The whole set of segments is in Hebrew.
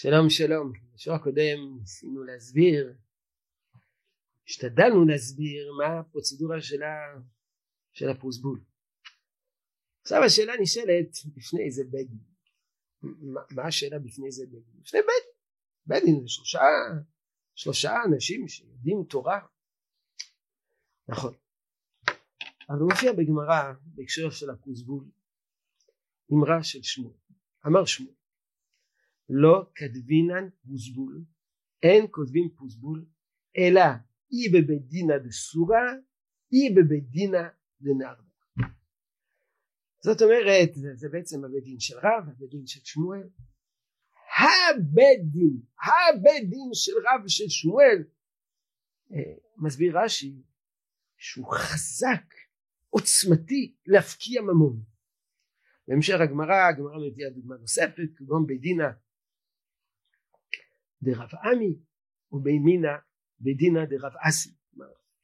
שלום שלום, בשיעור הקודם ניסינו להסביר, השתדלנו להסביר מה הפרוצדורה של, ה, של הפרוסבול. עכשיו השאלה נשאלת בפני איזה בית דין. מה, השאלה בפני איזה בית דין? בפני בית דין. בית דין זה שלושה, שלושה אנשים שיודעים תורה. נכון. אבל הוא מופיע בגמרא בהקשר של הפרוסבול אמרה של שמואל. אמר שמואל לא כתבינן פוסבול, אין כותבים פוסבול, אלא אי בבית דינא דסורא, אי בבית דינא דנרדה. זאת אומרת, זה, זה בעצם הבית דין של רב, הבית דין של שמואל. הבית דין, הבית דין של רב ושל שמואל, אה, מסביר רש"י שהוא חזק, עוצמתי, להפקיע ממון. בהמשך הגמרא, הגמרא מביאה דוגמה נוספת, כגון בית דינא דרב עמי ובימינא בדינא דרב אסי.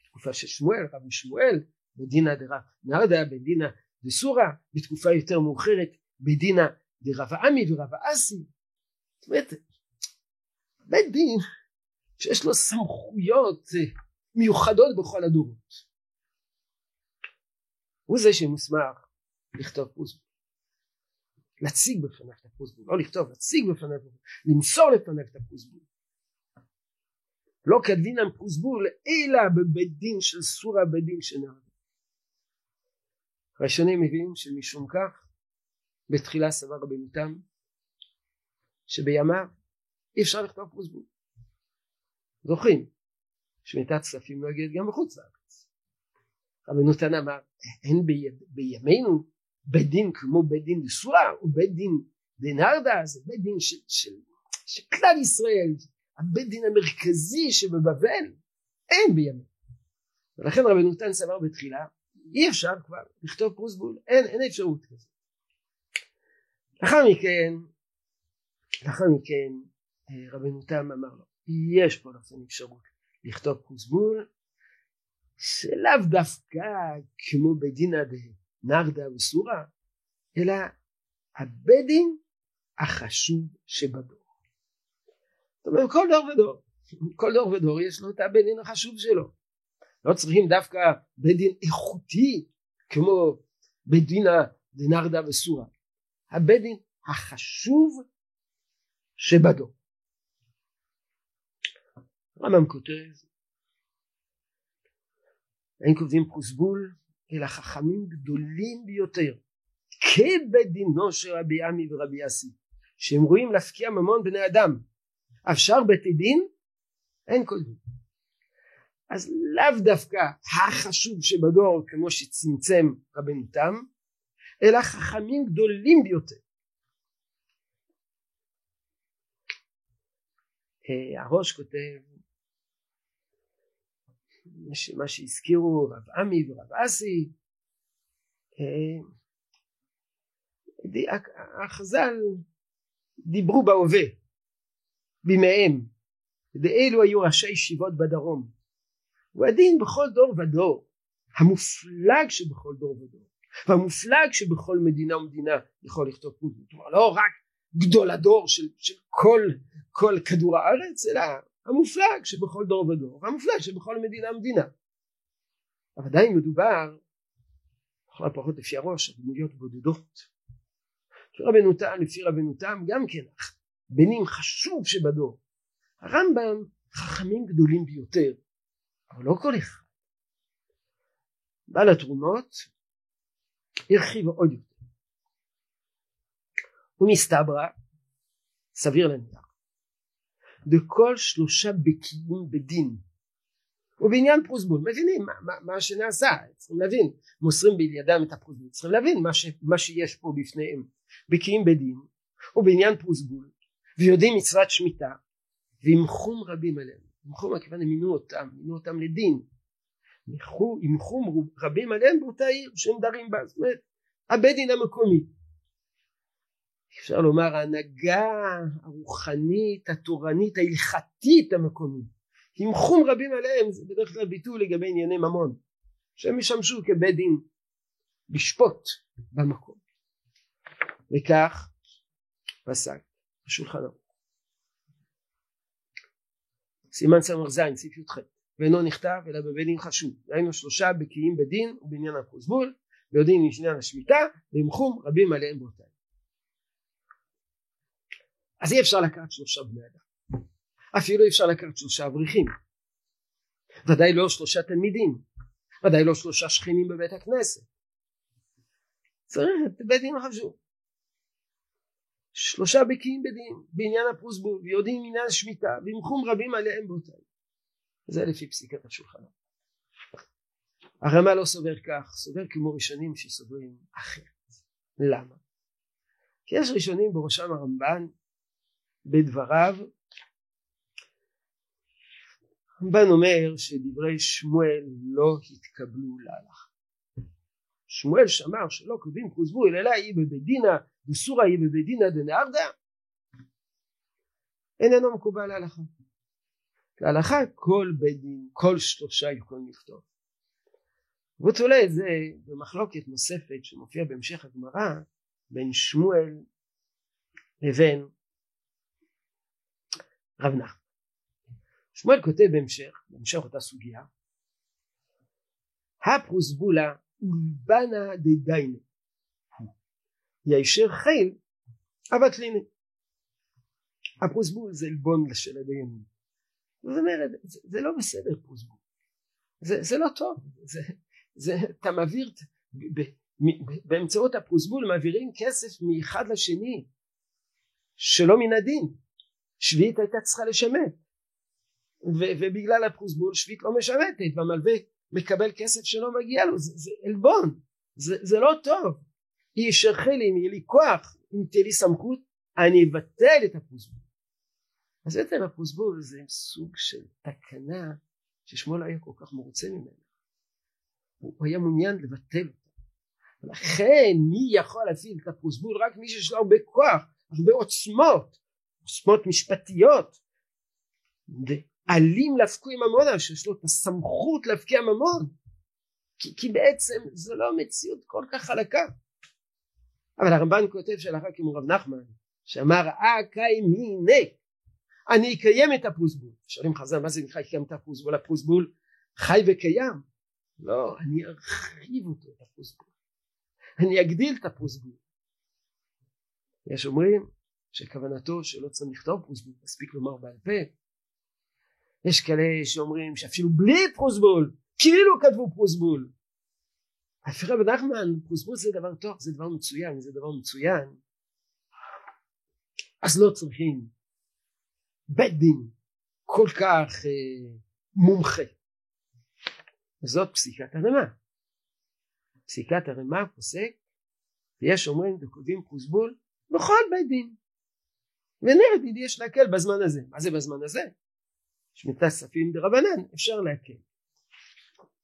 בתקופה של שמואל רב משמואל בדינא דרב נרדה בדינא דסורא בתקופה יותר מאוחרת בדינא דרב עמי ורב אסי. זאת אומרת בית דין שיש לו סמכויות מיוחדות בכל הדורות. הוא זה שמוסמך לכתוב פוסבול להציג בפניו את הפוסבול, לא לכתוב, להציג בפניו, למסור לפניו את הפוסבול. לא כדינם פוסבול אלא בבית דין של סורה בית דין של נהר. ראשונים מביאים שמשום כך בתחילה סבר רבנו תם שבימיו אי אפשר לכתוב פוסבול. זוכרים שמיטת כספים נוהגת גם בחוץ לארץ. רבנו תם אמר אין בימינו בית דין כמו בית דין נשואה או בית דין דנרדה זה בית דין של, של, של כלל ישראל הבית דין המרכזי שבבבל אין בימים ולכן רבנו תם סבר בתחילה אי אפשר כבר לכתוב פרוסבול אין, אין אפשרות כזאת. לאחר מכן לאחר מכן אה, רבנו תם אמר לו יש פה לכם אפשרות לכתוב פרוסבול שלאו דווקא כמו בדינא נרדה וסורה, אלא הבדין החשוב שבדור. זאת אומרת כל דור ודור, כל דור ודור יש לו את הבדין החשוב שלו. לא צריכים דווקא בית דין איכותי כמו בית דין דנרדה וסורה. הבית דין החשוב שבדור. רמב"ם כותב אין כותבים פרוסבול אלא חכמים גדולים ביותר כבית דינו של רבי עמי ורבי אסי שהם רואים להפקיע ממון בני אדם. אפשר בית דין? אין כל דין. אז לאו דווקא החשוב שבדור כמו שצמצם רבנו תם אלא חכמים גדולים ביותר. אה, הראש כותב מה שהזכירו רב עמי ורב אסי. אה, החז"ל דיברו בהווה בימיהם. ואלו היו ראשי ישיבות בדרום. והדין בכל דור ודור המופלג שבכל דור ודור והמופלג שבכל מדינה ומדינה יכול לכתוב כלומר לא רק גדול הדור של, של כל, כל כדור הארץ אלא המופלג שבכל דור ודור והמופלג שבכל מדינה ומדינה. אבל עדיין מדובר לכל הפחות לפי הראש דמויות בודדות. רבנו תם לפי רבנו תם גם כן בנים חשוב שבדור. הרמב"ם חכמים גדולים ביותר אבל לא כל אחד. בעל התרומות הרחיב עוד יותר. ומסתברא סביר להניח וכל שלושה בקיאים בדין. ובעניין פרוסבול מבינים מה, מה, מה שנעשה צריכים להבין. מוסרים בידם את הפרוסבול צריכים להבין מה, ש, מה שיש פה בפניהם. בקיאים בדין ובעניין פרוסבול ויודעים מצוות שמיטה ועם חום רבים עליהם. עם חום הכוונה מינו אותם מינו אותם לדין. עם חום רבים עליהם באותה עיר שהם דרים בה. זאת אומרת הבית דין המקומי אפשר לומר ההנהגה הרוחנית התורנית ההלכתית המקומית. עם חום רבים עליהם זה בדרך כלל ביטוי לגבי ענייני ממון שהם ישמשו כבית דין לשפוט במקום. וכך פסק השולחן ערוך. סימן ס"ז סעיף י"ח. ואינו נכתב אלא בבית דין חשוב. דהיינו שלושה בקיאים בדין ובעניין הפרוסבול ויודעים לעניין השמיטה וימחום רבים עליהם באותה אז אי אפשר לקחת שלושה בני אדם. אפילו אי אפשר לקחת שלושה אברכים. ודאי לא שלושה תלמידים. ודאי לא שלושה שכנים בבית הכנסת. צריך את בית דין חשוב שלושה בקיאים בדין בעניין הפרוסבול ויודעים עניין השמיטה וימחום רבים עליהם באותה זה לפי פסיקת השולחן. הרמ"א לא סובר כך סובר כמו ראשונים שסוברים אחרת. למה? כי יש ראשונים בראשם הרמב"ן בדבריו הרמב"ן אומר שדברי שמואל לא התקבלו להלכה. שמואל שמר שלא כותבים כוזבו אלא היא בבית דינא דסורא היא בבית דינא דנהרדא איננו מקובל להלכה. להלכה כל בית דין כל שלושה יכולים לכתוב והוא תולה את זה במחלוקת נוספת שמופיעה בהמשך הגמרא בין שמואל לבין רב נחמן. שמואל כותב בהמשך, בהמשך אותה סוגיה, הפרוסבולה אולבנה דדיינה ישר חיל אבטלינה הפרוסבול זה עלבון של הדיינים זאת אומרת זה, זה לא בסדר פרוסבול זה, זה לא טוב. זה, זה אתה מעביר ב, ב, באמצעות הפרוסבול מעבירים כסף מאחד לשני שלא מן הדין שביעית הייתה צריכה לשמט. ו- ובגלל הפרוסבול שביעית לא משמטת והמלווה מקבל כסף שלא מגיע לו. זה, זה עלבון. זה, זה לא טוב. ישרחה לי אם יהיה לי כוח אם תהיה לי סמכות אני אבטל את הפרוסבול אז יותר הפרוסבול זה סוג של תקנה ששמואל היה כל כך מרוצה ממנה. הוא היה מעוניין לבטל אותה. ולכן מי יכול להפעיל את הפרוסבול רק מי שיש לו הרבה כוח הרבה עוצמות עוצמות משפטיות. אלים להפקוי ממונה שיש לו את הסמכות להפקיע ממון כי, כי בעצם זו לא מציאות כל כך חלקה. אבל הרמב"ן כותב שלאחר כמו רב נחמן שאמר אקאי מיני אני אקיים את הפרוסבול שואלים חז"ל מה זה נקרא לקיים את הפרוסבול הפרוסבול חי וקיים. לא אני ארחיב אותו את הפרוסבול אני אגדיל את הפרוסבול יש אומרים שכוונתו שלא צריך לכתוב פרוסבול מספיק לומר בעל פה. יש כאלה שאומרים שאפילו בלי פרוסבול כאילו כתבו פרוסבול הפיכה בנחמן פרוסבול זה דבר טוב זה דבר מצוין זה דבר מצוין. אז לא צריכים בית דין כל כך אה, מומחה. זאת פסיקת הרמה פסיקת הרמה פוסק ויש אומרים וכותבים פרוסבול בכל בית דין ונגד יש להקל בזמן הזה. מה זה בזמן הזה? שמיטה כספים דרבנן אפשר להקל.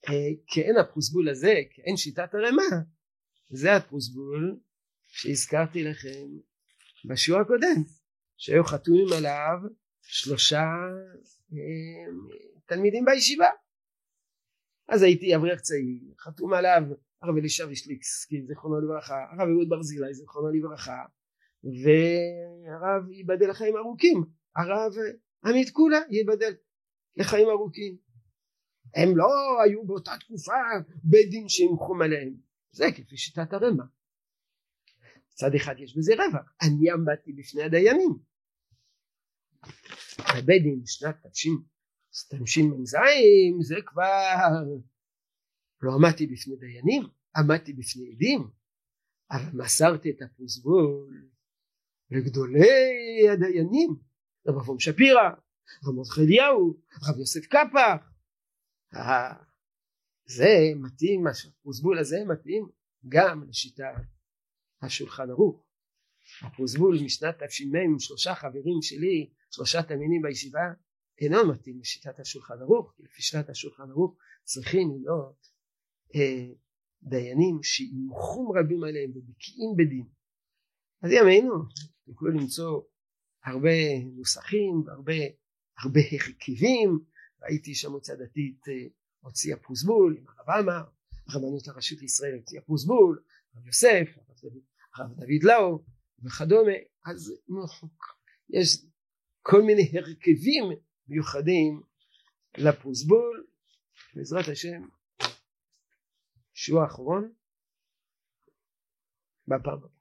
אה, כאין הפרוסבול הזה כאין שיטת הרמה זה הפרוסבול שהזכרתי לכם בשיעור הקודם שהיו חתומים עליו שלושה אה, תלמידים בישיבה. אז הייתי אברך צעיר חתום עליו הרב אלישע וישליקסקי זיכרונו לברכה הרב אהוד ברזילי זיכרונו לברכה והרב ייבדל לחיים ארוכים. הרב עמית כולה ייבדל לחיים ארוכים. הם לא היו באותה תקופה בית דין שימחום עליהם. זה כפי שיטת הרמ"א מצד אחד יש בזה רווח. אני עמדתי בפני הדיינים. בבית דין שנת תשמ"ז זה כבר לא עמדתי בפני דיינים עמדתי בפני עדים. אבל מסרתי את הפרוסבול לגדולי הדיינים רב אברהם שפירא רב מרדכי אליהו רב יוסף קפח אה, זה מתאים הפרוסבול הזה מתאים גם לשיטה השולחן ערוך. הפרוסבול משנת תש"מ עם שלושה חברים שלי שלושה תלמידים בישיבה אינו מתאים לשיטת השולחן ערוך כי לפי שיטת השולחן ערוך צריכים להיות אה, דיינים שעם חום רבים עליהם ובקיאים בדין אז ימינו תוכלו למצוא הרבה נוסחים והרבה הרבה הרכבים ראיתי שהמועצה הדתית אה, הוציאה פרוסבול עם הרב עמאר. הרבנות הראשית לישראל הוציאה פרוסבול הרב יוסף הרב דוד לאו וכדומה. אז יש כל מיני הרכבים מיוחדים לפרוסבול בעזרת השם שיעור האחרון בפעם הבאה